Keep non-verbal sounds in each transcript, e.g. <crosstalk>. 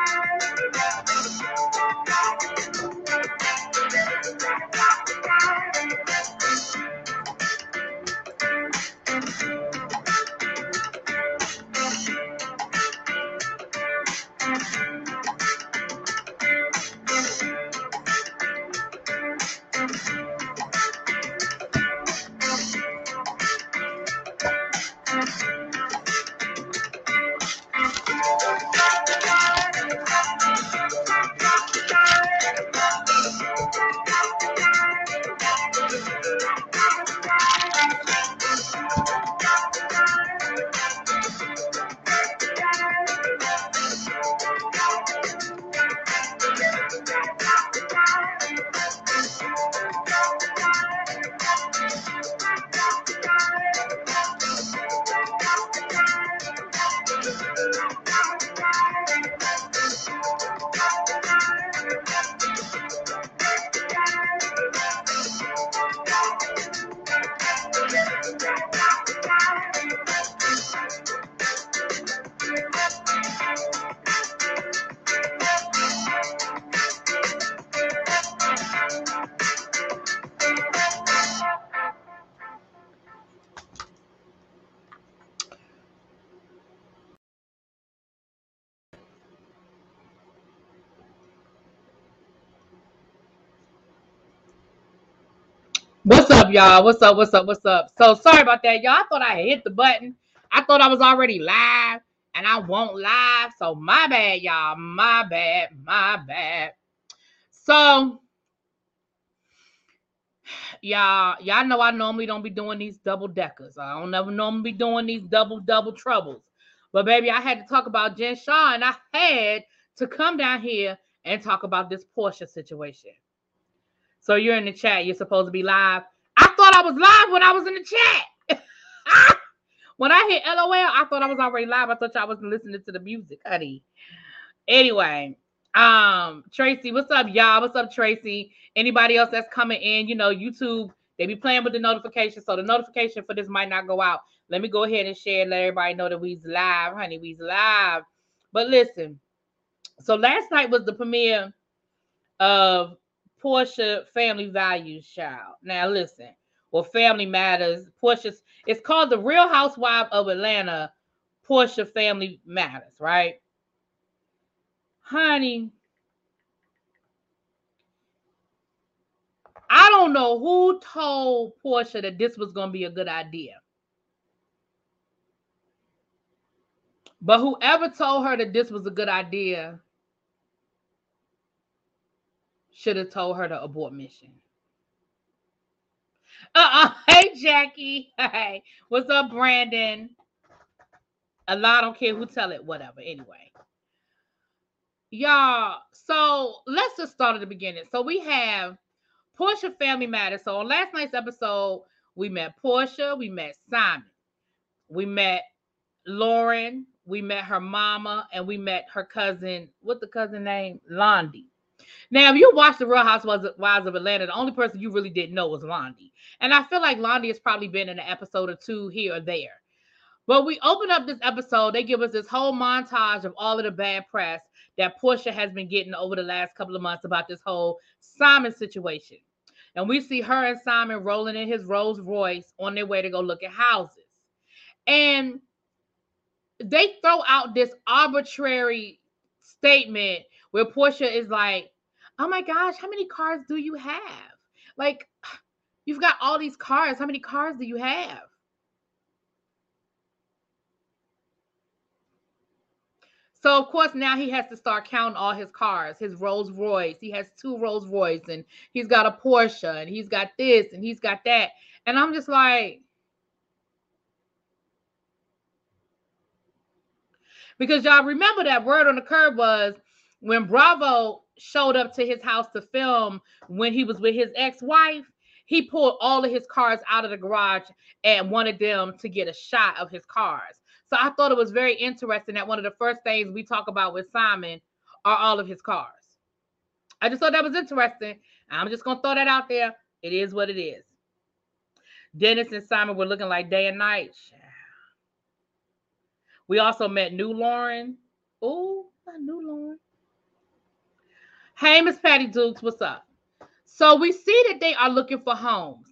What's y'all? What's up? What's up? What's up? So sorry about that, y'all. I thought I hit the button. I thought I was already live, and I won't live. So my bad, y'all. My bad. My bad. So y'all, y'all know I normally don't be doing these double deckers. I don't never normally be doing these double double troubles. But baby, I had to talk about Jen Shaw, and I had to come down here and talk about this Porsha situation. So you're in the chat. You're supposed to be live. I thought I was live when I was in the chat. <laughs> when I hit LOL, I thought I was already live. I thought y'all wasn't listening to the music, honey. Anyway, um, Tracy, what's up, y'all? What's up, Tracy? Anybody else that's coming in? You know, YouTube, they be playing with the notification. So the notification for this might not go out. Let me go ahead and share and let everybody know that we's live, honey. We's live. But listen, so last night was the premiere of Porsha Family Values Child. Now listen, well, Family Matters. Porsha's it's called the Real Housewife of Atlanta. Porsha Family Matters, right? Honey, I don't know who told Porsha that this was gonna be a good idea. But whoever told her that this was a good idea should have told her to abort mission. Uh-uh. <laughs> Hey, Jackie. Hey. What's up, Brandon? A lot don't care who tell it, whatever. Anyway. Y'all, so let's just start at the beginning. So we have Porsha Family Matters. So on last night's episode, we met Porsha, we met Simon, we met Lauren, we met her mama, and we met her cousin. What the cousin name? Londi. Now, if you watch the Real Housewives of Atlanta, the only person you really didn't know was Londi. And I feel like Londi has probably been in an episode or two here or there. But we open up this episode, they give us this whole montage of all of the bad press that Porsha has been getting over the last couple of months about this whole Simon situation. And we see her and Simon rolling in his Rolls Royce on their way to go look at houses. And they throw out this arbitrary statement where Porsha is like, oh my gosh, how many cars do you have? Like, <sighs> you've got all these cars. How many cars do you have? So of course now he has to start counting all his cars, his Rolls Royce. He has two Rolls Royce, and he's got a Porsche, and he's got this, and he's got that. And I'm just like, because y'all remember that word on the curb was when Bravo showed up to his house to film when he was with his ex-wife. He pulled all of his cars out of the garage and wanted them to get a shot of his cars. So I thought it was very interesting that one of the first things we talk about with Simon are all of his cars. I just thought that was interesting. I'm just gonna throw that out there. It is what it is. Dennis and Simon were looking like day and night. We also met New Lauren. Oh, New Lauren. Hey, Miss Patty Dukes, what's up? So we see that they are looking for homes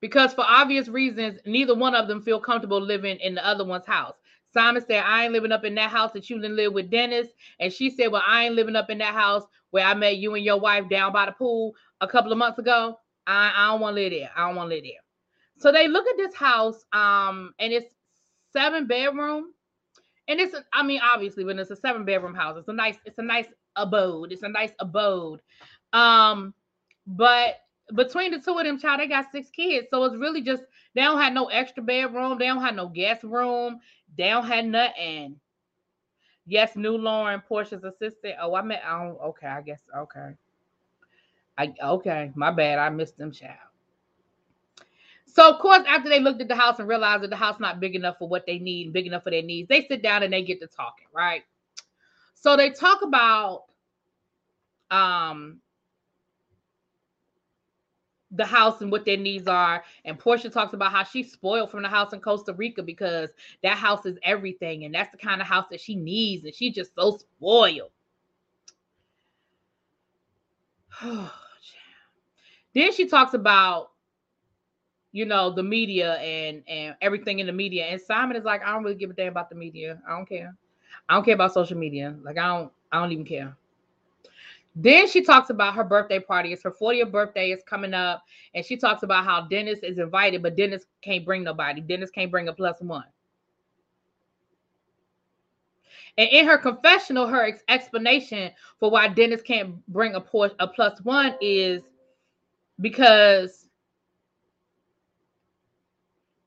because for obvious reasons, neither one of them feel comfortable living in the other one's house. Simon said, I ain't living up in that house that you didn't live with Dennis. And she said, Well, I ain't living up in that house where I met you and your wife down by the pool a couple of months ago. I, I don't want to live there. I don't want to live there. So they look at this house, um, and it's seven bedroom. And it's, I mean, obviously, when it's a seven bedroom house, it's a nice, it's a nice abode. It's a nice abode. Um, but between the two of them, child, they got six kids. So it's really just they don't have no extra bedroom, they don't have no guest room, they don't have nothing. Yes, new Lauren, Porsha's assistant. Oh, I met. Oh, okay. I guess okay. I okay. My bad. I missed them, child. So of course, after they looked at the house and realized that the house not big enough for what they need, big enough for their needs, they sit down and they get to talking, right? So they talk about um the house and what their needs are. And Porsha talks about how she's spoiled from the house in Costa Rica because that house is everything. And that's the kind of house that she needs. And she's just so spoiled. <sighs> then she talks about, you know, the media and, and everything in the media. And Simon is like, I don't really give a damn about the media. I don't care. I don't care about social media. Like I don't, I don't even care. Then she talks about her birthday party. It's her 40th birthday is coming up. And she talks about how Dennis is invited, but Dennis can't bring nobody. Dennis can't bring a plus one. And in her confessional, her ex- explanation for why Dennis can't bring a, por- a plus one is because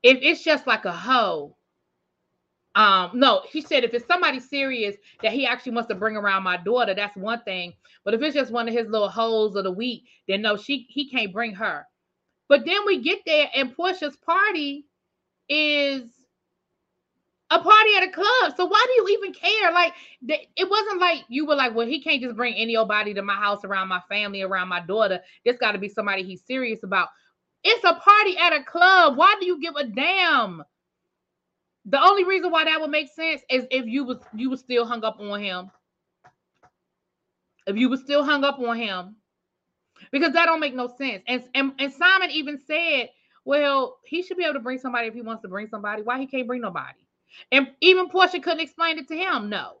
if it's just like a hoe, um no he said if it's somebody serious that he actually wants to bring around my daughter that's one thing. But if it's just one of his little holes of the week then no she he can't bring her. But then we get there and porsha's party is a party at a club. So why do you even care? Like it wasn't like you were like well he can't just bring any old body to my house around my family around my daughter. It's got to be somebody he's serious about it's a party at a club why do you give a damn the only reason why that would make sense is if you was you was still hung up on him. If you was still hung up on him, because that don't make no sense. And and, and Simon even said, well, he should be able to bring somebody if he wants to bring somebody. Why he can't bring nobody? And even Porsha couldn't explain it to him. No.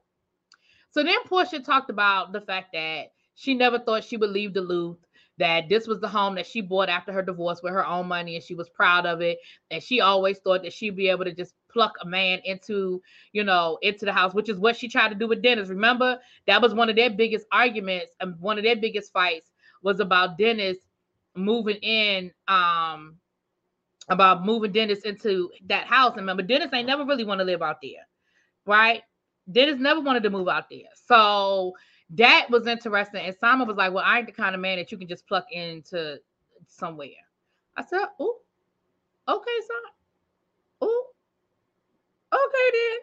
So then Porsha talked about the fact that she never thought she would leave Duluth that this was the home that she bought after her divorce with her own money and she was proud of it. And she always thought that she'd be able to just pluck a man into you know into the house which is what she tried to do with dennis. Remember that was one of their biggest arguments and one of their biggest fights was about dennis moving in um about moving dennis into that house. And remember dennis ain't never really want to live out there right? Dennis never wanted to move out there. So that was interesting. And Simon was like, Well, I ain't the kind of man that you can just pluck into somewhere. I said, Oh, okay, son. Oh, okay then.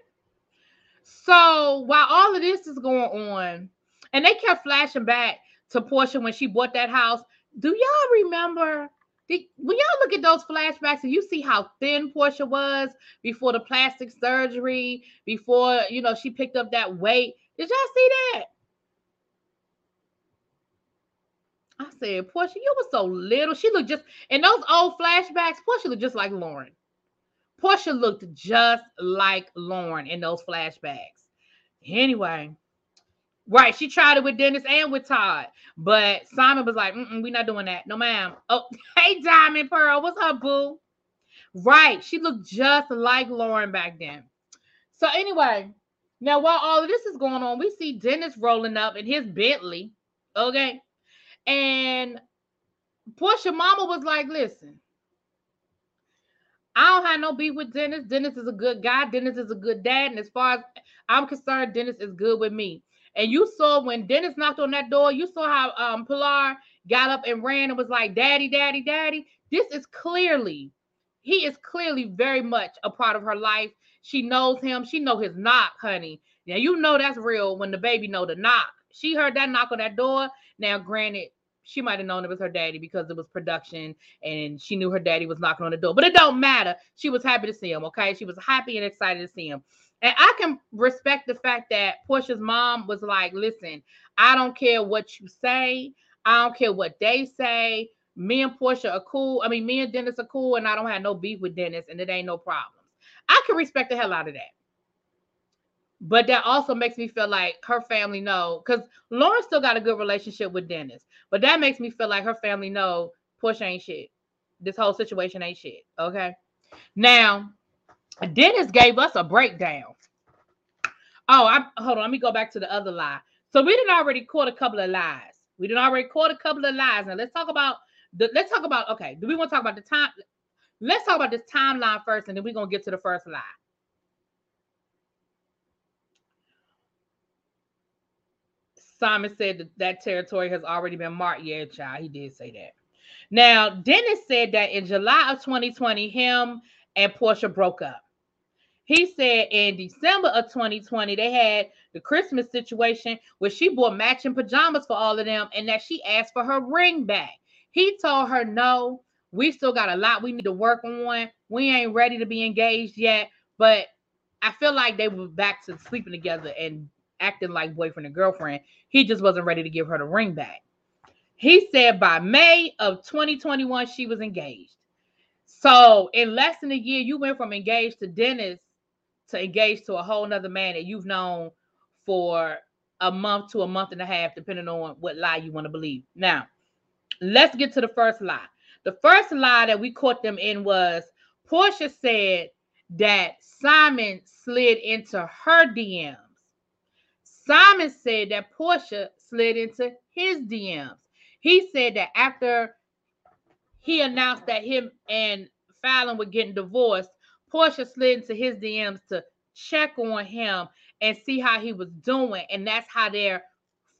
So while all of this is going on, and they kept flashing back to Porsha when she bought that house. Do y'all remember? When y'all look at those flashbacks and you see how thin Porsha was before the plastic surgery, before you know she picked up that weight, did y'all see that? I said, Porsha, you were so little. She looked just in those old flashbacks. Porsha looked just like Lauren. Porsha looked just like Lauren in those flashbacks. Anyway, right. She tried it with Dennis and with Todd, but Simon was like, we're not doing that. No, ma'am. Oh, <laughs> hey, Diamond Pearl. What's up, boo? Right. She looked just like Lauren back then. So, anyway, Now, while all of this is going on, we see Dennis rolling up in his Bentley. Okay. And Porsha mama was like, listen, I don't have no beef with Dennis. Dennis is a good guy. Dennis is a good dad. And as far as I'm concerned, Dennis is good with me. And you saw when Dennis knocked on that door, you saw how um Pilar got up and ran and was like, Daddy, Daddy, Daddy. This is clearly, he is clearly very much a part of her life. She knows him. She know his knock, honey. Now you know that's real when the baby know the knock. She heard that knock on that door. Now, granted, she might have known it was her daddy because it was production and she knew her daddy was knocking on the door. But it don't matter. She was happy to see him. Okay, she was happy and excited to see him. And I can respect the fact that Porsha's mom was like, listen, I don't care what you say. I don't care what they say. Me and Porsha are cool. I mean, me and Dennis are cool, and I don't have no beef with Dennis, and it ain't no problems. I can respect the hell out of that. But that also makes me feel like her family know because Lauren still got a good relationship with Dennis. But that makes me feel like her family know Porsha ain't shit. This whole situation ain't shit. Okay. Now, Dennis gave us a breakdown. Oh, I hold on. Let me go back to the other lie. So we didn't already caught a couple of lies. We didn't already caught a couple of lies. Now let's talk about the let's talk about okay. Do we want to talk about the time? Let's talk about this timeline first, and then we're gonna get to the first lie. Simon said that that territory has already been marked. Yeah, child, he did say that. Now, Dennis said that in July of 2020, him and Porsha broke up. He said in December of 2020, they had the Christmas situation where she bought matching pajamas for all of them and that she asked for her ring back. He told her, No, we still got a lot we need to work on. We ain't ready to be engaged yet. But I feel like they were back to sleeping together and acting like boyfriend and girlfriend. He just wasn't ready to give her the ring back. He said by May of 2021, she was engaged. So in less than a year, you went from engaged to Dennis to engaged to a whole nother man that you've known for a month to a month and a half, depending on what lie you want to believe. Now, let's get to the first lie. The first lie that we caught them in was Porsha said that Simon slid into her DMs. Simon said that Porsha slid into his DMs. He said that after he announced that him and Falynn were getting divorced, Porsha slid into his DMs to check on him and see how he was doing. And that's how their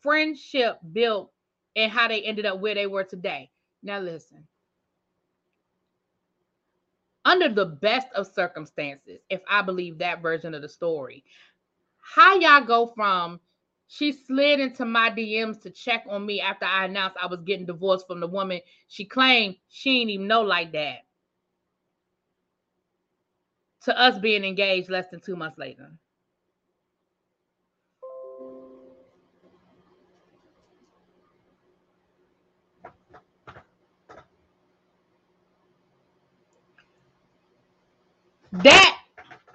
friendship built and how they ended up where they were today. Now, listen. Under the best of circumstances, if I believe that version of the story, how y'all go from she slid into my DMs to check on me after I announced I was getting divorced from the woman she claimed she didn't even know like that. To us being engaged less than two months later. That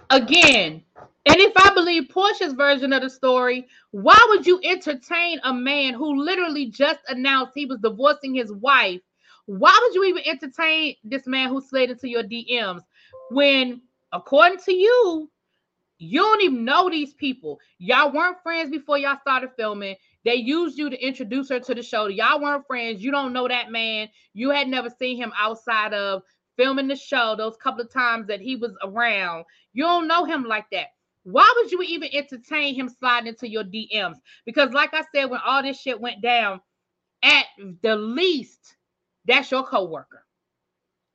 again and if I believe Porsha's version of the story, why would you entertain a man who literally just announced he was divorcing his wife? Why would you even entertain this man who slid into your DMs when, according to you, you don't even know these people? Y'all weren't friends before y'all started filming. They used you to introduce her to the show. Y'all weren't friends. You don't know that man. You had never seen him outside of filming the show those couple of times that he was around. You don't know him like that. Why would you even entertain him sliding into your DMs? Because, like I said, when all this shit went down, at the least, that's your coworker.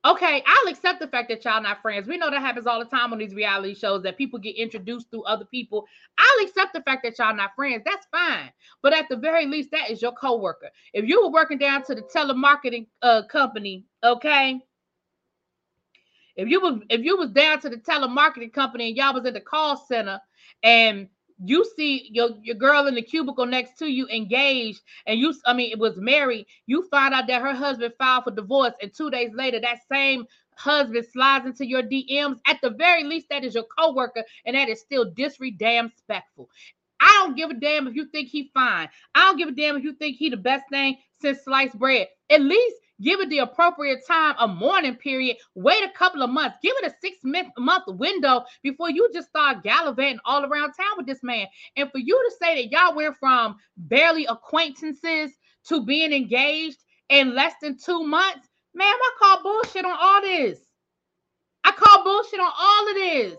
Okay, I'll accept the fact that y'all not friends. We know that happens all the time on these reality shows that people get introduced through other people. I'll accept the fact that y'all not friends. That's fine. But at the very least, that is your coworker. If you were working down to the telemarketing uh, company, okay, if you was if you was down to the telemarketing company and y'all was at the call center and you see your, your girl in the cubicle next to you engaged and you i mean it was married you find out that her husband filed for divorce and two days later that same husband slides into your dms at the very least that is your coworker and that is still disre damn respectful i don't give a damn if you think he fine. I don't give a damn if you think he the best thing since sliced bread. At least give it the appropriate time, a mourning period, wait a couple of months, give it a six month window before you just start gallivanting all around town with this man. And for you to say that y'all went from barely acquaintances to being engaged in less than two months, man, I call bullshit on all this. I call bullshit on all of this.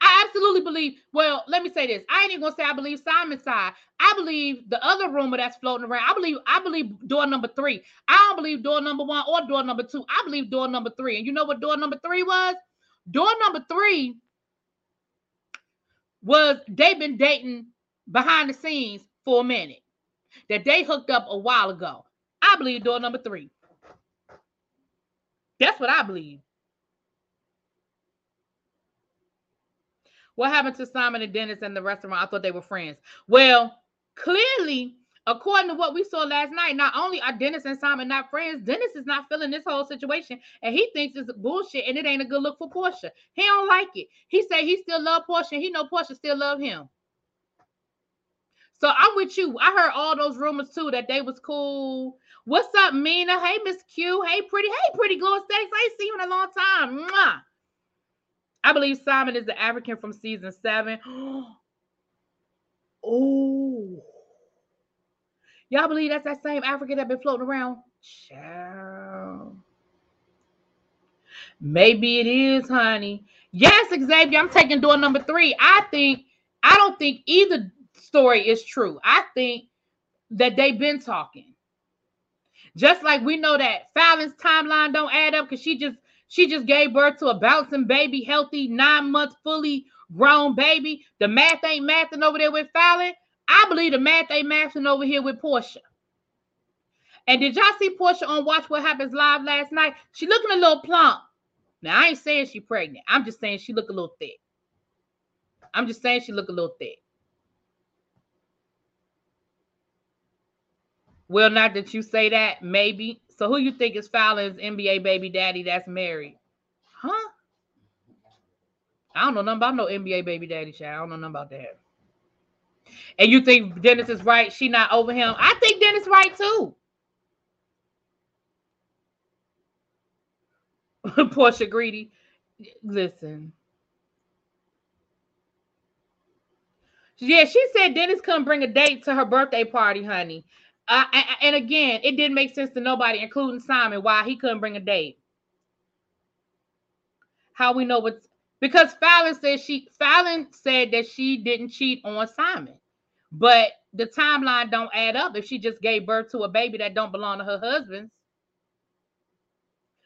I absolutely believe. Well, let me say this. I ain't even gonna say I believe Simon's side. I believe the other rumor that's floating around. I believe. I believe door number three. I don't believe door number one or door number two. I believe door number three. And you know what door number three was? Door number three was they've been dating behind the scenes for a minute. That they hooked up a while ago. I believe door number three. That's what I believe. What happened to Simon and Dennis in the restaurant? I thought they were friends. Well, clearly, according to what we saw last night, not only are Dennis and Simon not friends, Dennis is not feeling this whole situation, and he thinks it's bullshit, and it ain't a good look for Porsha. He don't like it. He say he still love and he know Porsha still love him. So I'm with you. I heard all those rumors too that they was cool. What's up, Mina? Hey, Miss Q. Hey, pretty. Hey, pretty glow aesthetics. I ain't seen you in a long time. Mwah. I believe Simon is the African from season seven. <gasps> oh, y'all believe that's that same African that been floating around? Child. Maybe it is, honey. Yes, Xavier. I'm taking door number three. I think I don't think either story is true. I think that they've been talking. Just like we know that Falynn's timeline don't add up because she just she just gave birth to a bouncing baby, healthy, nine months, fully grown baby. The math ain't mathing over there with Falynn. I believe the math ain't mathing over here with Porsha. And did y'all see Porsha on Watch What Happens Live last night? She looking a little plump. Now I ain't saying she pregnant. I'm just saying she look a little thick. I'm just saying she look a little thick. Well, not that you say that, maybe. So who you think is Falynn's NBA baby daddy that's married? Huh? I don't know nothing about no NBA baby daddy, child. I don't know nothing about that. And you think Dennis is right? She not over him? I think Dennis right too. <laughs> Porsha greedy. Listen. Yeah, she said Dennis couldn't bring a date to her birthday party, honey. Uh, and again, it didn't make sense to nobody, including Simon, why he couldn't bring a date. How we know what's because Falynn said she Falynn said that she didn't cheat on Simon, but the timeline don't add up if she just gave birth to a baby that don't belong to her husband's.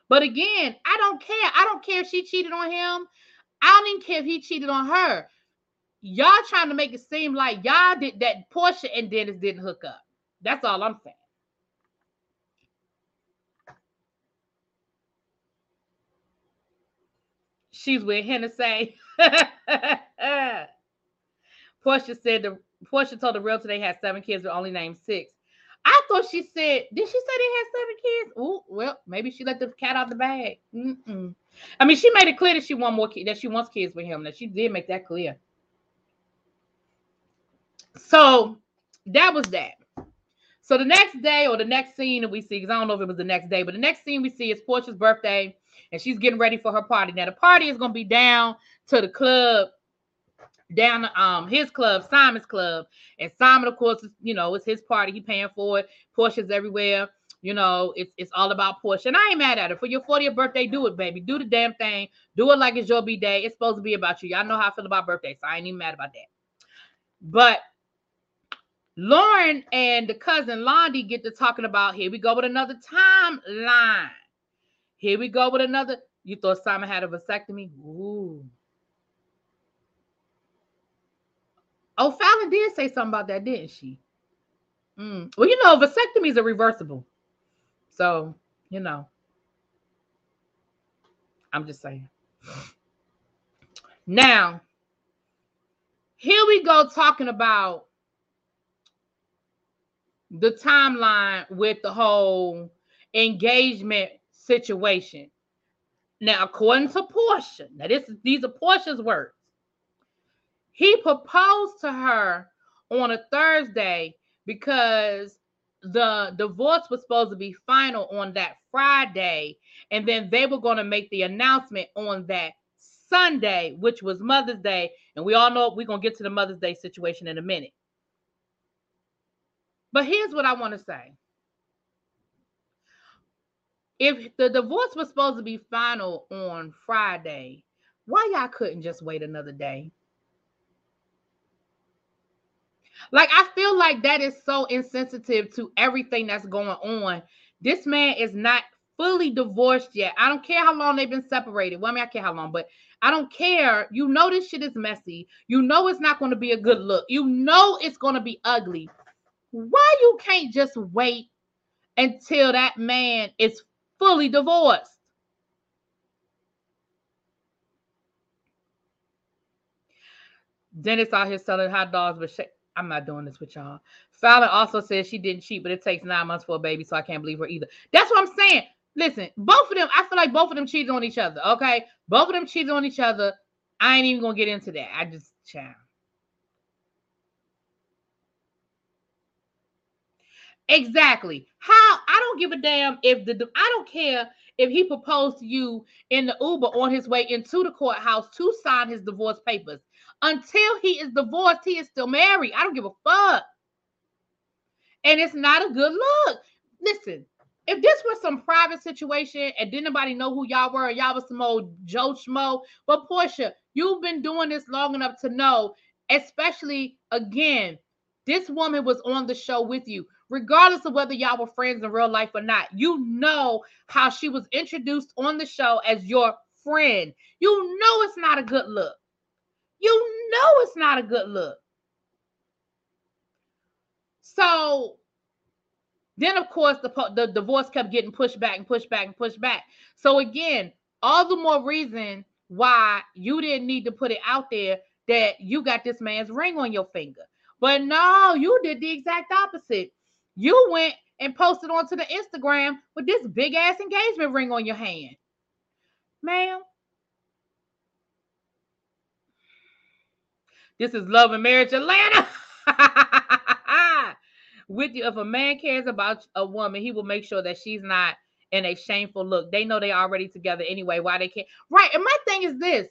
But again, I don't care. I don't care if she cheated on him. I don't even care if he cheated on her. Y'all trying to make it seem like y'all did that Porsha and Dennis didn't hook up. That's all I'm saying. She's with Hennessy. <laughs> Porsha said the Porsha told the realtor they had seven kids, but only named six. I thought she said, did she say they had seven kids? Oh, well, maybe she let the cat out of the bag. Mm-mm. I mean, she made it clear that she want more that she wants kids with him. That she did make that clear. So that was that. So the next day or the next scene that we see, because I don't know if it was the next day, but the next scene we see is Porsha's birthday and she's getting ready for her party. Now the party is gonna be down to the club, down um his club, Simon's club. And Simon, of course, is, you know, it's his party, he paying for it. Porsha's everywhere. You know, it's it's all about Porsha. And I ain't mad at her. For your 40th birthday, do it, baby. Do the damn thing. Do it like it's your B day. It's supposed to be about you. Y'all know how I feel about birthdays, so I ain't even mad about that. But Lauren and the cousin Londi get to talking about here we go with another timeline. Here we go with another. You thought Simon had a vasectomy? Ooh. Oh, Falynn did say something about that, didn't she? Mm. Well, you know, vasectomies are reversible. So, you know, I'm just saying. Now, here we go talking about the timeline with the whole engagement situation. Now, according to Porsha, now this is these are Porsha's words. He proposed to her on a Thursday because the divorce was supposed to be final on that Friday, and then they were going to make the announcement on that Sunday, which was Mother's Day. And we all know we're going to get to the Mother's Day situation in a minute. But here's what I want to say. If the divorce was supposed to be final on Friday, why y'all couldn't just wait another day? Like, I feel like that is so insensitive to everything that's going on. This man is not fully divorced yet. I don't care how long they've been separated. Well, I mean, I care how long, but I don't care. You know, this shit is messy. You know, it's not going to be a good look. You know, it's going to be ugly. Why you can't just wait until that man is fully divorced? Dennis out here selling hot dogs, but I'm not doing this with y'all. Falynn also says she didn't cheat, but it takes nine months for a baby, so I can't believe her either. That's what I'm saying. Listen, both of them, I feel like both of them cheated on each other. Okay. Both of them cheated on each other. I ain't even gonna get into that. I just child. Exactly. How I don't give a damn if the I don't care if he proposed to you in the Uber on his way into the courthouse to sign his divorce papers. Until he is divorced, he is still married. I don't give a fuck. And it's not a good look. Listen, if this was some private situation and didn't nobody know who y'all were, y'all was some old Joe Schmo. But Porsha, you've been doing this long enough to know, especially again, this woman was on the show with you, regardless of whether y'all were friends in real life or not. You know how she was introduced on the show as your friend. You know it's not a good look. You know it's not a good look. So then, of course, the, the divorce kept getting pushed back and pushed back and pushed back. So, again, all the more reason why you didn't need to put it out there that you got this man's ring on your finger. But no, you did the exact opposite. You went and posted onto the Instagram with this big ass engagement ring on your hand. Ma'am. This is Love and Marriage Atlanta. <laughs> with you. If a man cares about a woman, he will make sure that she's not in a shameful look. They know they already together anyway. Why they can't? Right. And my thing is this: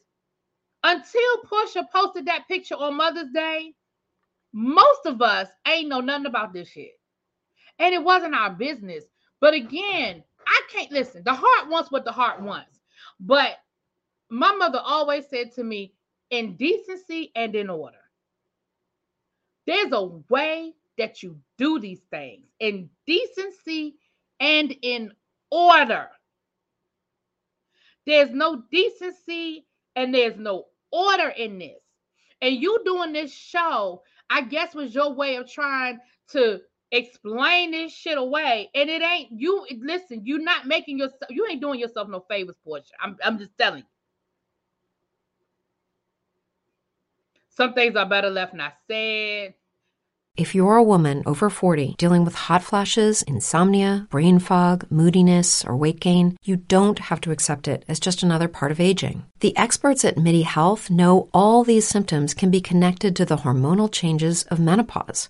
until Porsha posted that picture on Mother's Day, most of us ain't know nothing about this shit, and it wasn't our business. But again, I can't listen. The heart wants what the heart wants. But my mother always said to me, in decency and in order. There's a way that you do these things in decency and in order. There's no decency and there's no order in this. And you doing this show, I guess, was your way of trying to explain this shit away. And it ain't you. Listen, you're not making yourself, you ain't doing yourself no favors, Porsha. I'm, I'm just telling you. Some things are better left not said. If you're a woman over 40 dealing with hot flashes, insomnia, brain fog, moodiness, or weight gain, you don't have to accept it as just another part of aging. The experts at MIDI Health know all these symptoms can be connected to the hormonal changes of menopause.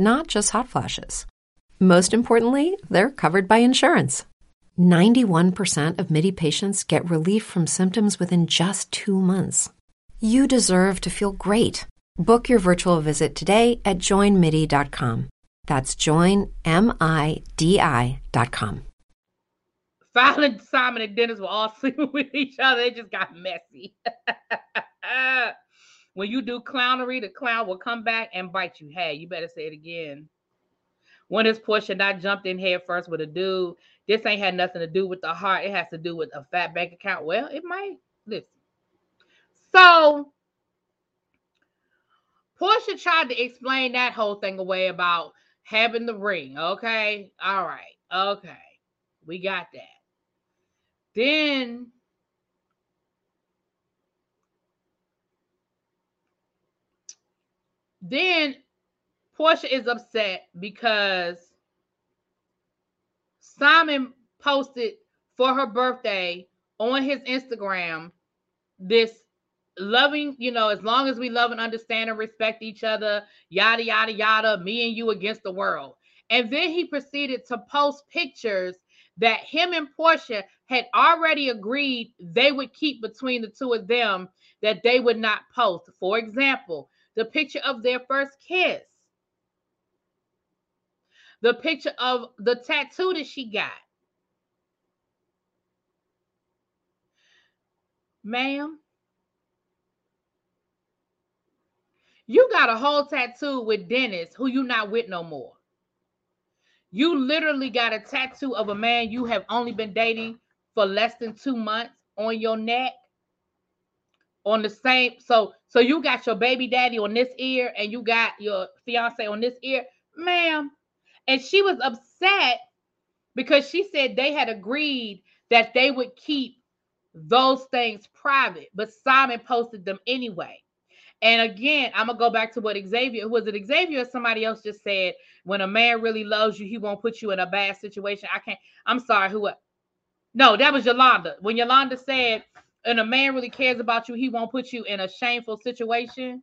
not just hot flashes. Most importantly, they're covered by insurance. 91% of MIDI patients get relief from symptoms within just two months. You deserve to feel great. Book your virtual visit today at joinmidi.com. That's joinmidi.com. finally Simon and Dennis were all <laughs> sleeping with each other. It just got messy. <laughs> when you do clownery, the clown will come back and bite you. Hey, you better say it again. When When is Porsha not jumped in head first with a dude? This ain't had nothing to do with the heart. It has to do with a fat bank account. Well, it might. Listen. So Porsha tried to explain that whole thing away about having the ring. Okay. All right. Okay. We got that. Then then Porsha is upset because Simon posted for her birthday on his Instagram this loving, you know, as long as we love and understand and respect each other, yada, yada, yada, me and you against the world. And then he proceeded to post pictures that him and Porsha had already agreed they would keep between the two of them that they would not post. For example, the picture of their first kiss, the picture of the tattoo that she got. Ma'am, You got a whole tattoo with Dennis, who you not with no more. You literally got a tattoo of a man you have only been dating for less than two months on your neck. On the same, so so you got your baby daddy on this ear, and you got your fiance on this ear, ma'am. And she was upset because she said they had agreed that they would keep those things private, but Simon posted them anyway. And again, I'm gonna go back to what Xavier was it Xavier or somebody else just said when a man really loves you, he won't put you in a bad situation. I can't, I'm sorry, who no, that was Yolanda. When Yolanda said, and a man really cares about you, he won't put you in a shameful situation.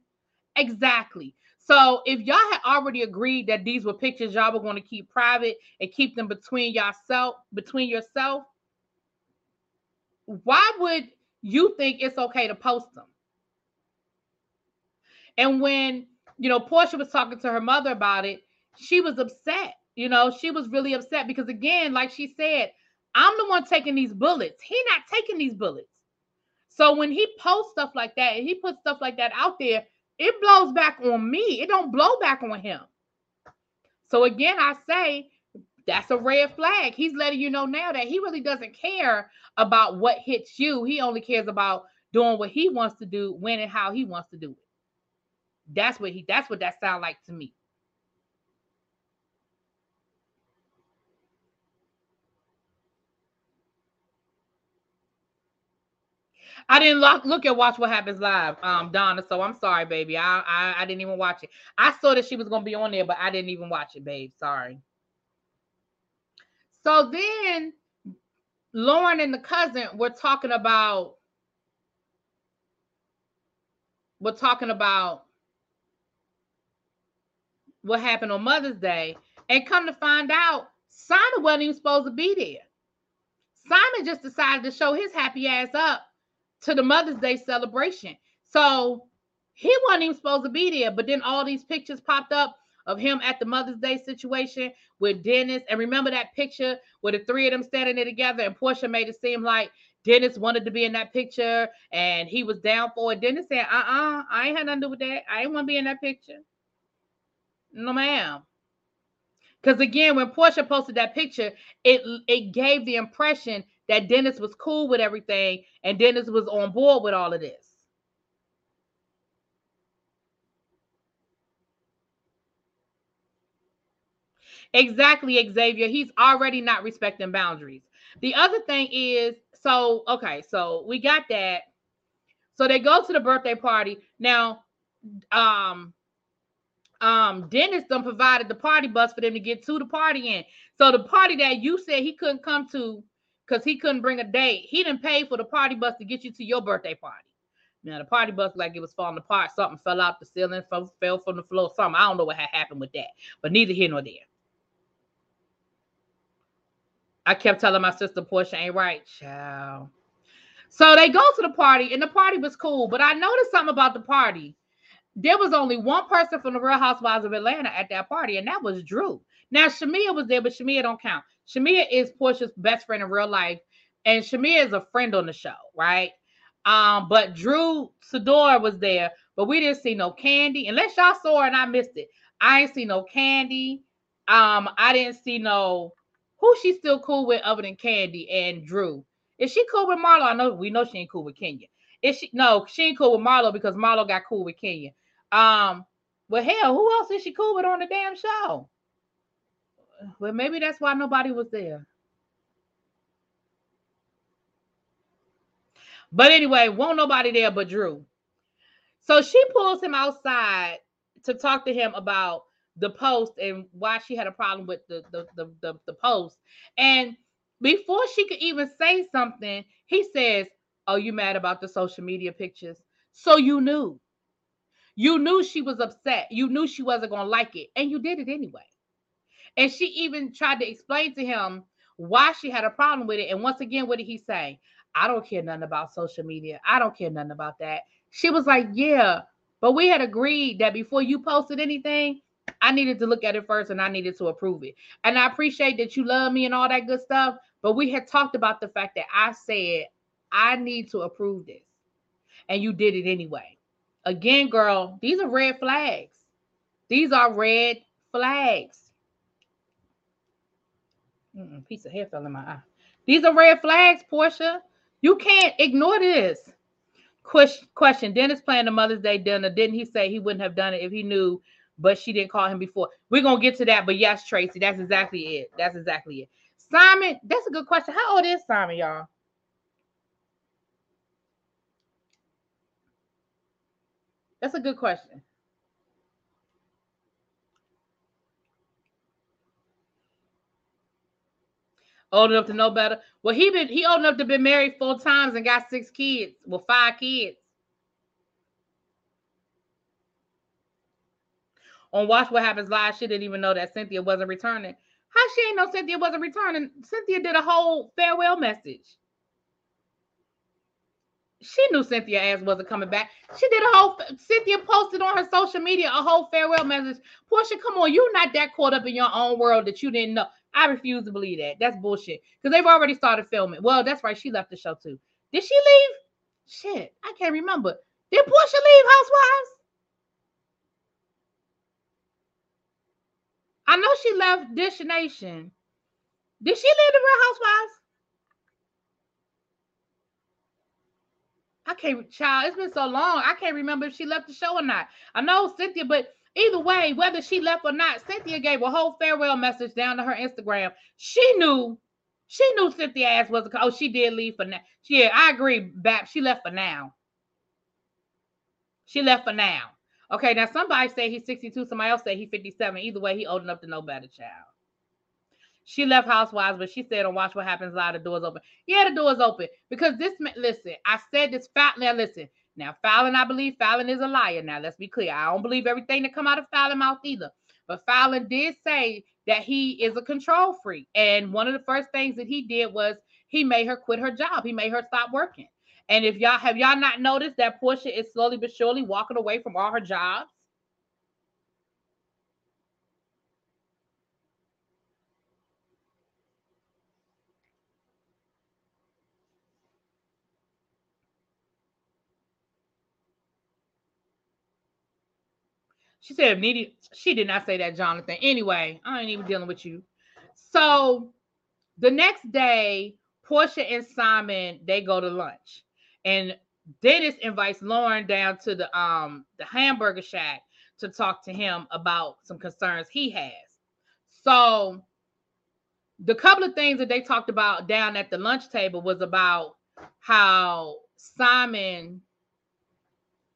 Exactly. So if y'all had already agreed that these were pictures y'all were going to keep private and keep them between yourself, between yourself, why would you think it's okay to post them? And when, you know, Porsha was talking to her mother about it, she was upset. You know, she was really upset because, again, like she said, I'm the one taking these bullets. He not taking these bullets. So when he posts stuff like that and he puts stuff like that out there, it blows back on me. It don't blow back on him. So again, I say that's a red flag. He's letting you know now that he really doesn't care about what hits you. He only cares about doing what he wants to do, when and how he wants to do it. That's what he that's what that sound like to me. I didn't look, look at Watch What Happens Live, um, Donna. So I'm sorry, baby. I, I I didn't even watch it. I saw that she was gonna be on there, but I didn't even watch it, babe. Sorry. So then Lauren and the cousin were talking about we're talking about what happened on Mother's Day, and come to find out, Simon wasn't even supposed to be there. Simon just decided to show his happy ass up to the Mother's Day celebration. So he wasn't even supposed to be there, but then all these pictures popped up of him at the Mother's Day situation with Dennis. And remember that picture where the three of them standing there together, and Porsha made it seem like Dennis wanted to be in that picture and he was down for it. Dennis said, uh uh I ain't had nothing to do with that. I ain't want to be in that picture. No, ma'am. Because again, when Porsha posted that picture, it it gave the impression that Dennis was cool with everything and Dennis was on board with all of this. Exactly, Xavier. He's already not respecting boundaries. The other thing is, so okay, so we got that. So they go to the birthday party. Now, um, um Dennis done provided the party bus for them to get to the party in. So the party that you said he couldn't come to because he couldn't bring a date, he didn't pay for the party bus to get you to your birthday party. Now the party bus like it was falling apart. Something fell out the ceiling, fell, from the floor. Something I don't know what had happened with that, but neither here nor there. I kept telling my sister Porsha ain't right, child. So they go to the party, and the party was cool. But I noticed something about the party there was only one person from the Real Housewives of Atlanta at that party, and that was Drew. Now Shamea was there, but Shamea don't count. Shamea is Porsha's best friend in real life, and Shamea is a friend on the show, right? Um, but Drew Sidora was there, but we didn't see no kandi. Unless y'all saw and I missed it. I ain't see no kandi. Um, I didn't see no who she's still cool with other than Kandi and Drew. Is she cool with Marlo? I know we know she ain't cool with Kenya. Is she no, she ain't cool with Marlo because Marlo got cool with Kenya. Um, well, hell, who else is she cool with on the damn show? Well, maybe that's why nobody was there. But anyway, won't nobody there but Drew. So she pulls him outside to talk to him about the post and why she had a problem with the the the, the, the post. And before she could even say something, he says, Oh, you mad about the social media pictures? So you knew. You knew she was upset. You knew she wasn't going to like it. And you did it anyway. And she even tried to explain to him why she had a problem with it. And once again, what did he say? I don't care nothing about social media. I don't care nothing about that. She was like, Yeah, but we had agreed that before you posted anything, I needed to look at it first and I needed to approve it. And I appreciate that you love me and all that good stuff. But we had talked about the fact that I said, I need to approve this. And you did it anyway. Again, girl, these are red flags. These are red flags. Mm-mm, piece of hair fell in my eye. These are red flags, Porsha. You can't ignore this. Question, question. Dennis planned the Mother's Day dinner. Didn't he say he wouldn't have done it if he knew, but she didn't call him before? We're gonna get to that, but yes, Tracy, that's exactly it. That's exactly it. Simon, that's a good question. How old is Simon, y'all? That's a good question. Old enough to know better. Well, he been he old enough to been married four times and got six kids. Well, five kids. On Watch What Happens Live, she didn't even know that Cynthia wasn't returning. How she ain't know Cynthia wasn't returning? Cynthia did a whole farewell message she knew Cynthia ass wasn't coming back. She did a whole Cynthia posted on her social media a whole farewell message. Porsha, come on, you're not that caught up in your own world that you didn't know. I refuse to believe that. That's bullshit. Because they've already started filming. Well, that's right. She left the show too. Did she leave? Shit, I can't remember. Did Porsha leave Housewives? I know she left Dish Nation. Did she leave the Real Housewives? I can't, child, it's been so long. I can't remember if she left the show or not. I know Cynthia, but either way, whether she left or not, Cynthia gave a whole farewell message down to her Instagram. She knew, she knew Cynthia ass was a, oh, she did leave for now. Yeah, I agree, Bap. She left for now. She left for now. Okay, now somebody say he's 62, somebody else say he's 57. Either way, he old enough to know better, child. She left Housewives, but she said on Watch What Happens Live, the door's open. Yeah, the door's open because this. Listen, I said this. Fact now, listen. Now, Falynn, I believe Falynn is a liar. Now, let's be clear. I don't believe everything that come out of Falynn mouth either. But Falynn did say that he is a control freak, and one of the first things that he did was he made her quit her job. He made her stop working. And if y'all have y'all not noticed that Porsha is slowly but surely walking away from all her jobs? She said immediate. She did not say that, Jonathan. Anyway, I ain't even dealing with you. So the next day, Porsha and Simon they go to lunch, and Dennis invites Lauren down to the um the hamburger shack to talk to him about some concerns he has. So the couple of things that they talked about down at the lunch table was about how Simon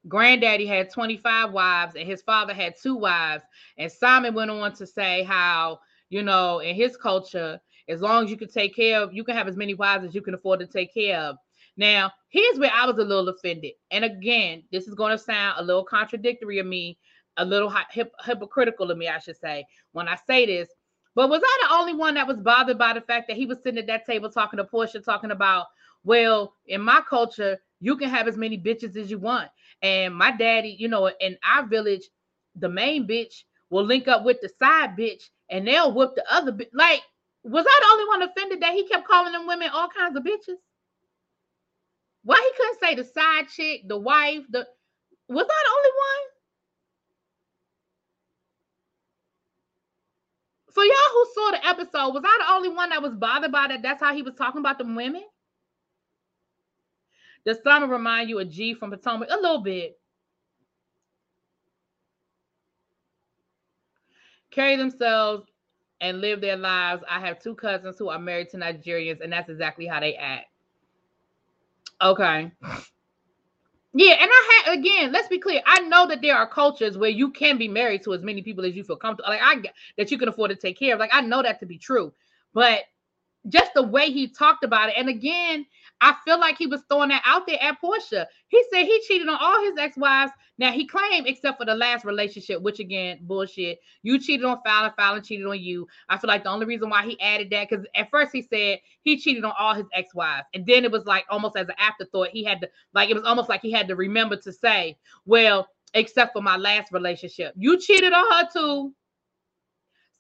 granddaddy had 25 wives and his father had two wives. And simon went on to say how you know in his culture as long as you can take care of you can have as many wives as you can afford to take care of. Now here's where i was a little offended. And again this is going to sound a little contradictory of me a little hip, hypocritical of me i should say when i say this. But was i the only one that was bothered by the fact that he was sitting at that table talking to porsha talking about well in my culture you can have as many bitches as you want And my daddy, you know, in our village, the main bitch will link up with the side bitch and they'll whip the other bitch. Like, was I the only one offended that he kept calling them women all kinds of bitches? Why he couldn't say the side chick, the wife, the was I the only one? For y'all who saw the episode, was I the only one that was bothered by that? That's how he was talking about the women? Does Simon remind you of G from Potomac? A little bit. Carry themselves and live their lives. I have two cousins who are married to Nigerians, and that's exactly how they act. Okay. Yeah, and I had again, let's be clear. I know that there are cultures where you can be married to as many people as you feel comfortable, like I that you can afford to take care of. Like I know that to be true, but just the way he talked about it, and again, I feel like he was throwing that out there at Porsha. He said he cheated on all his ex-wives. Now he claimed, except for the last relationship, which again, bullshit. You cheated on Falynn, Falynn cheated on you. I feel like the only reason why he added that, because at first he said he cheated on all his ex-wives. And then it was like almost as an afterthought, he had to like it was almost like he had to remember to say, Well, except for my last relationship. You cheated on her too.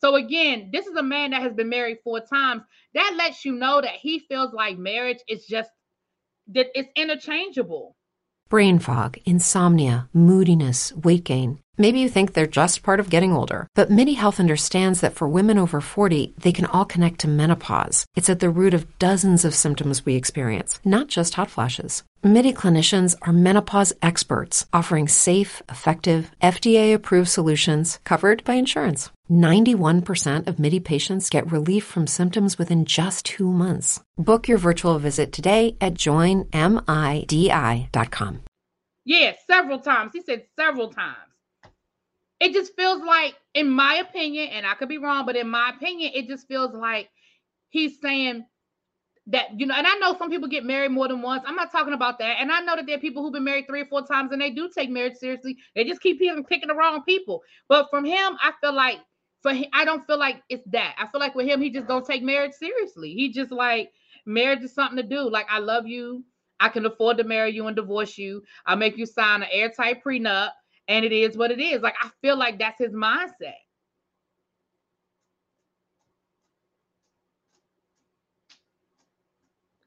So again, this is a man that has been married four times. That lets you know that he feels like marriage is just that it's interchangeable. Brain fog, insomnia, moodiness, weight gain. Maybe you think they're just part of getting older, but MIDI Health understands that for women over 40, they can all connect to menopause. It's at the root of dozens of symptoms we experience, not just hot flashes. MIDI clinicians are menopause experts offering safe, effective, FDA approved solutions covered by insurance. 91% of MIDI patients get relief from symptoms within just two months. Book your virtual visit today at joinmidi.com. Yeah, several times. He said several times. It just feels like, in my opinion, and I could be wrong, but in my opinion, it just feels like he's saying that you know, and I know some people get married more than once. I'm not talking about that. And I know that there are people who've been married three or four times and they do take marriage seriously. They just keep picking the wrong people. But from him, I feel like for him, I don't feel like it's that. I feel like with him, he just don't take marriage seriously. He just like marriage is something to do. Like I love you. I can afford to marry you and divorce you. I'll make you sign an airtight prenup, and it is what it is. Like I feel like that's his mindset.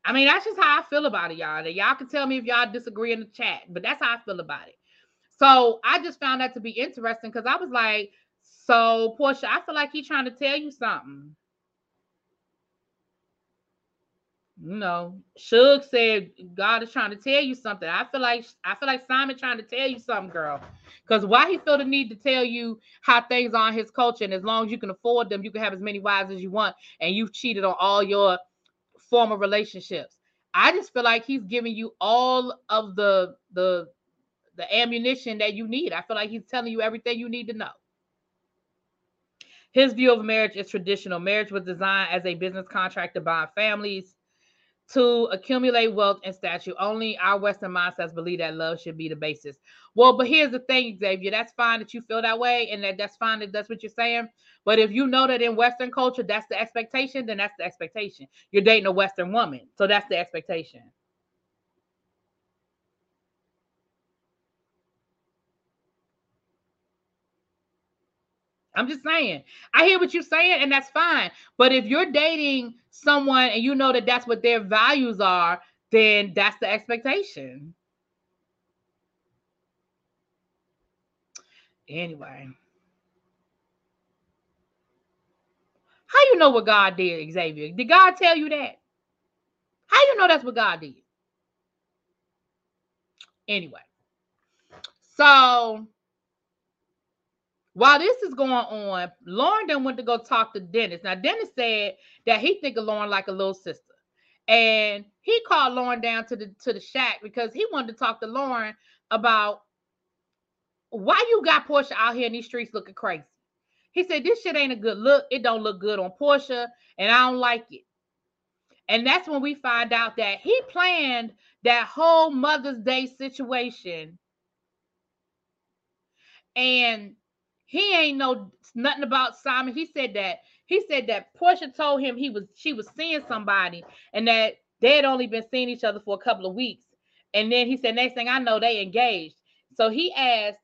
I mean, that's just how I feel about it, y'all. Y'all can tell me if y'all disagree in the chat, but that's how I feel about it. So I just found that to be interesting because I was like, so Porsha, I feel like he's trying to tell you something. You know, Suge said God is trying to tell you something. I feel like I feel like Simon trying to tell you something, girl. Because why he feel the need to tell you how things are in his culture, and as long as you can afford them, you can have as many wives as you want, and you've cheated on all your former relationships. I just feel like he's giving you all of the the the ammunition that you need. I feel like he's telling you everything you need to know. His view of marriage is traditional. Marriage was designed as a business contract to bind families to accumulate wealth and stature. Only our Western mindsets believe that love should be the basis. Well, but here's the thing, Xavier. That's fine that you feel that way, and that that's fine that that's what you're saying. But if you know that in Western culture that's the expectation, then that's the expectation. You're dating a Western woman, so that's the expectation. I'm just saying. I hear what you're saying, and that's fine. But if you're dating someone and you know that that's what their values are, then that's the expectation. Anyway. How you know what God did, Xavier? Did God tell you that? How you know that's what God did? Anyway. So while this is going on, Lauren then went to go talk to Dennis. Now, Dennis said that he think of Lauren like a little sister. And he called Lauren down to the to the shack because he wanted to talk to Lauren about why you got Porsha out here in these streets looking crazy. He said this shit ain't a good look. It don't look good on Porsha, and I don't like it. And that's when we find out that he planned that whole Mother's Day situation. And he ain't know nothing about Simon. He said that he said that Porsha told him he was she was seeing somebody and that they had only been seeing each other for a couple of weeks. And then he said, next thing I know, they engaged. So he asked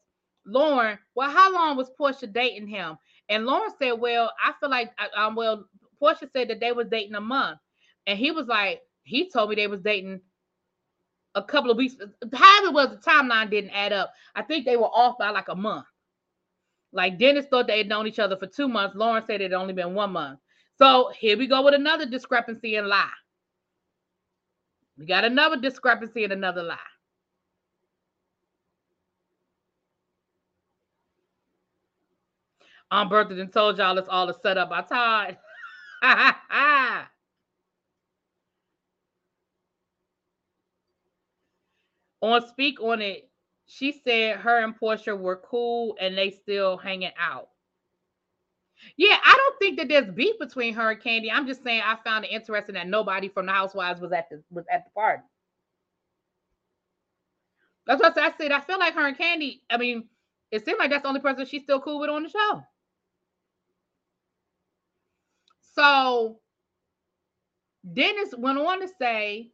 Lauren, "Well, how long was Porsha dating him?" And Lauren said, "Well, I feel like um, well, Porsha said that they was dating a month, and he was like, he told me they was dating." A couple of weeks, however it was, the timeline didn't add up. I think they were off by like a month. Like Dennis thought they had known each other for two months. Lauren said it had only been one month. So here we go with another discrepancy and lie. We got another discrepancy and another lie. Aunt Bertha and told y'all it's all a setup by Todd. <laughs> on Speak on It, she said her and Porsha were cool and they still hanging out. Yeah, I don't think that there's beef between her and Kandi. I'm just saying I found it interesting that nobody from the Housewives was at the was at the party. That's what I said. I feel like her and Kandi. I mean, it seemed like that's the only person she's still cool with on the show. So Dennis went on to say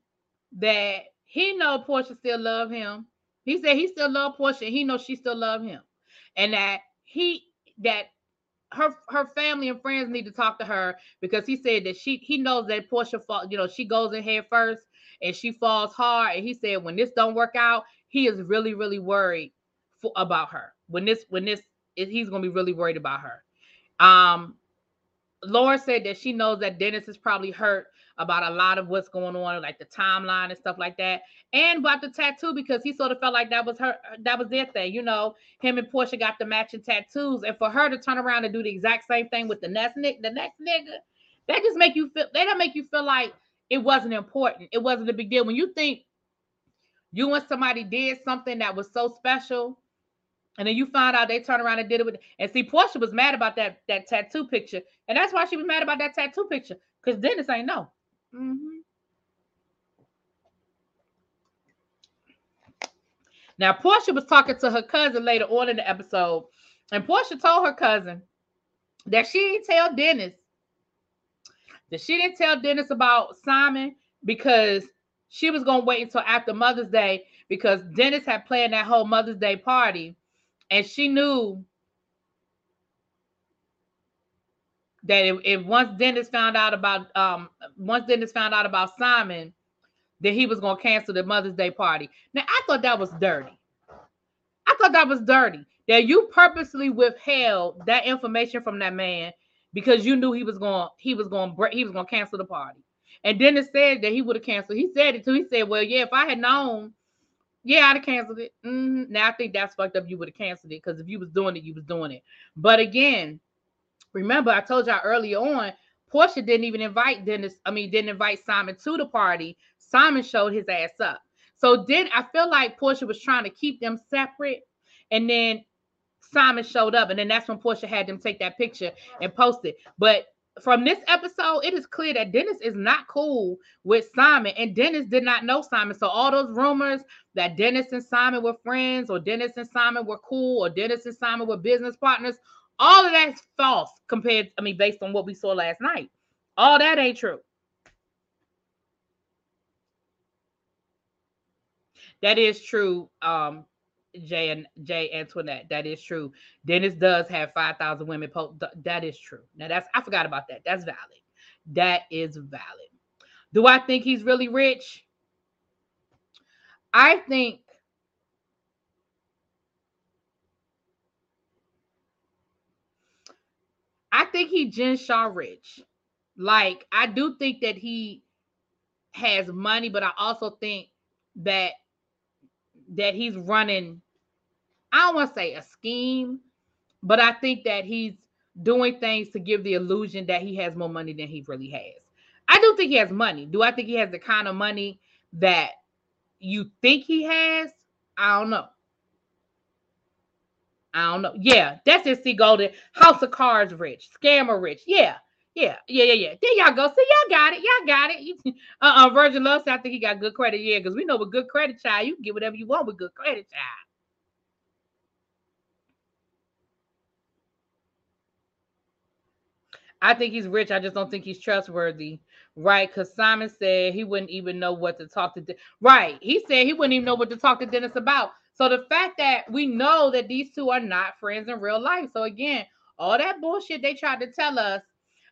that he know Porsha still love him. He said he still love Porsha. he knows she still love him, and that he that her her family and friends need to talk to her because he said that she he knows that Porsha fall, you know, she goes in head first and she falls hard. And he said when this don't work out, he is really really worried for, about her. When this when this he's gonna be really worried about her. Um, Laura said that she knows that Dennis is probably hurt about a lot of what's going on, like the timeline and stuff like that, and about the tattoo because he sort of felt like that was her, uh, that was their thing. You know, him and Porsha got the matching tattoos, and for her to turn around and do the exact same thing with the next nick, the next nigga, that just make you feel. That don't make you feel like it wasn't important. It wasn't a big deal when you think you and somebody did something that was so special and then you find out they turn around and did it with and see Porsha was mad about that that tattoo picture. And that's why she was mad about that tattoo picture. Because Dennis ain't know. Mm-hmm. Now, Porsha was talking to her cousin later on in the episode, and Porsha told her cousin that she didn't tell Dennis that she didn't tell Dennis about Simon because she was gonna wait until after Mother's Day because Dennis had planned that whole Mother's Day party, and she knew that if, once Dennis found out about um once Dennis found out about Simon, that he was gonna cancel the Mother's Day party. Now I thought that was dirty. I thought that was dirty. That you purposely withheld that information from that man because you knew he was going he was going he was going to cancel the party. And Dennis said that he would have canceled. He said it too. He said, "Well, yeah, if I had known, yeah, I'd have canceled it." Mm-hmm. Now I think that's fucked up. You would have canceled it because if you was doing it, you was doing it. But again, Remember, I told y'all earlier on, Porsha didn't even invite Dennis. I mean, didn't invite Simon to the party. Simon showed his ass up. So then I feel like Porsha was trying to keep them separate, and then Simon showed up, and then that's when Porsha had them take that picture and post it. But from this episode, it is clear that Dennis is not cool with Simon, and Dennis did not know Simon. So all those rumors that Dennis and Simon were friends, or Dennis and Simon were cool, or Dennis and Simon were business partners, all of that's false compared, I mean, based on what we saw last night. All that ain't true. That is true, um, Jay and Jay Antoinette. That is true. Dennis does have 5,000 women. Po- that is true. Now that's I forgot about that. That's valid. That is valid. Do I think he's really rich? I think I think he Jen Shah rich. Like I do think that he has money, but I also think that that he's running. I don't want to say a scheme, but I think that he's doing things to give the illusion that he has more money than he really has. I do think he has money. Do I think he has the kind of money that you think he has? I don't know. I don't know. Yeah, that's it. See Golden House of Cards rich, scammer rich. Yeah, yeah, yeah, yeah, yeah. There y'all go. See, y'all got it. Y'all got it. <laughs> uh, uh Virgin Love I think he got good credit. Yeah, because we know with good credit, child, you get whatever you want with good credit, child. I think he's rich. I just don't think he's trustworthy. Right. Because Simon said he wouldn't even know what to talk to. De- right. He said he wouldn't even know what to talk to Dennis about. So the fact that we know that these two are not friends in real life. So again, all that bullshit they tried to tell us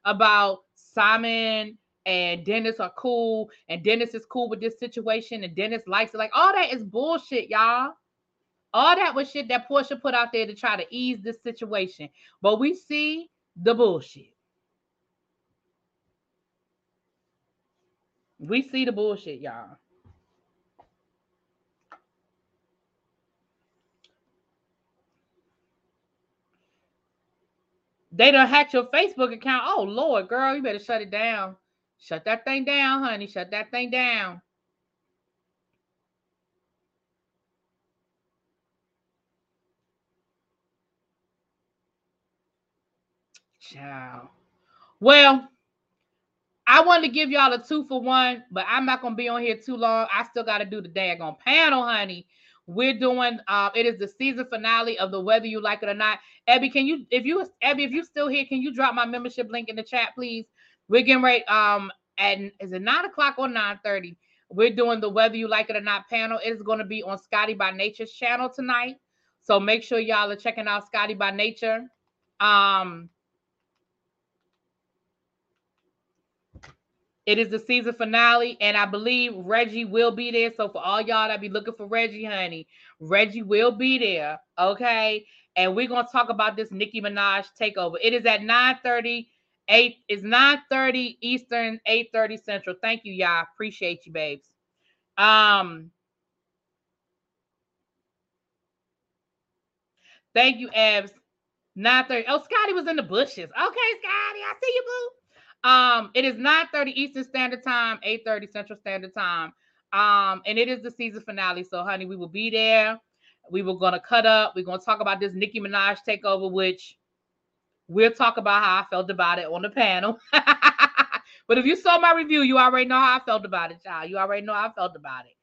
about Simon and Dennis are cool, and Dennis is cool with this situation, and Dennis likes it. Like all that is bullshit, y'all. All that was shit that Porsha put out there to try to ease this situation. But we see the bullshit. We see the bullshit, y'all. They done hacked your Facebook account. Oh Lord, girl, you better shut it down. Shut that thing down, honey. Shut that thing down. Ciao. Well, I wanted to give y'all a two for one, but I'm not gonna be on here too long. I still got to do the daggone panel, honey. We're doing um it is the season finale of the whether you like it or not. Abby, can you if you Abby, if you're still here, can you drop my membership link in the chat, please? We're getting ready um at is it nine o'clock or nine thirty? We're doing the whether you like it or not panel. It is going to be on Scotty by Nature's channel tonight. So make sure y'all are checking out Scotty by Nature. Um It is the season finale, and I believe Reggie will be there. So for all y'all that be looking for Reggie, honey, Reggie will be there. Okay. And we're gonna talk about this Nicki Minaj takeover. It is at 9 30, 8 it's 9 30 Eastern, 8 30 Central. Thank you, y'all. Appreciate you, babes. Um, thank you, Abs. 9 30. Oh, Scotty was in the bushes. Okay, Scotty, I see you, boo. Um, it is 9 30 Eastern Standard Time, 8 30 Central Standard Time. Um, and it is the season finale. So, honey, we will be there. We were gonna cut up. We're gonna talk about this Nicki Minaj takeover, which we'll talk about how I felt about it on the panel. <laughs> but if you saw my review, you already know how I felt about it, child. You already know how I felt about it.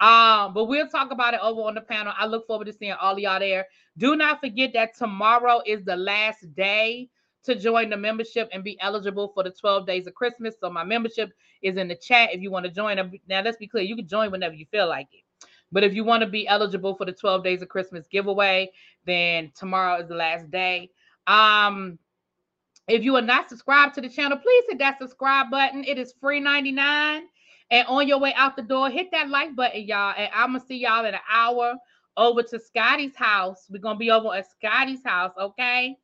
Um, but we'll talk about it over on the panel. I look forward to seeing all of y'all there. Do not forget that tomorrow is the last day to join the membership and be eligible for the 12 days of Christmas. So my membership is in the chat if you want to join. Now let's be clear, you can join whenever you feel like it. But if you want to be eligible for the 12 days of Christmas giveaway, then tomorrow is the last day. Um, if you are not subscribed to the channel, please hit that subscribe button. It is free 99. And on your way out the door, hit that like button, y'all. And I'm gonna see y'all in an hour over to Scotty's house. We're gonna be over at Scotty's house, okay?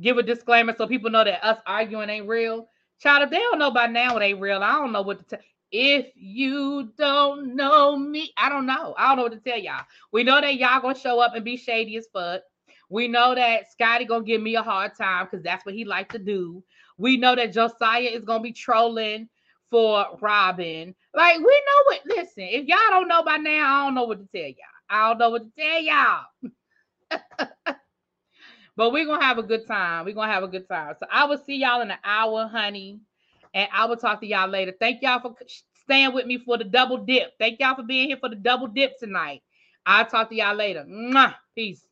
Give a disclaimer so people know that us arguing ain't real. Child, if they don't know by now it ain't real, I don't know what to tell. If you don't know me, I don't know. I don't know what to tell y'all. We know that y'all gonna show up and be shady as fuck. We know that Scotty gonna give me a hard time because that's what he like to do. We know that Josiah is gonna be trolling for Robin. Like we know what. Listen, if y'all don't know by now, I don't know what to tell y'all. I don't know what to tell y'all. <laughs> But we're gonna have a good time. We're gonna have a good time. So I will see y'all in an hour, honey. And I will talk to y'all later. Thank y'all for staying with me for the double dip. Thank y'all for being here for the double dip tonight. I'll talk to y'all later. Mwah. Peace.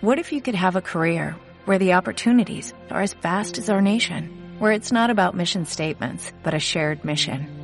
What if you could have a career where the opportunities are as vast as our nation, where it's not about mission statements, but a shared mission?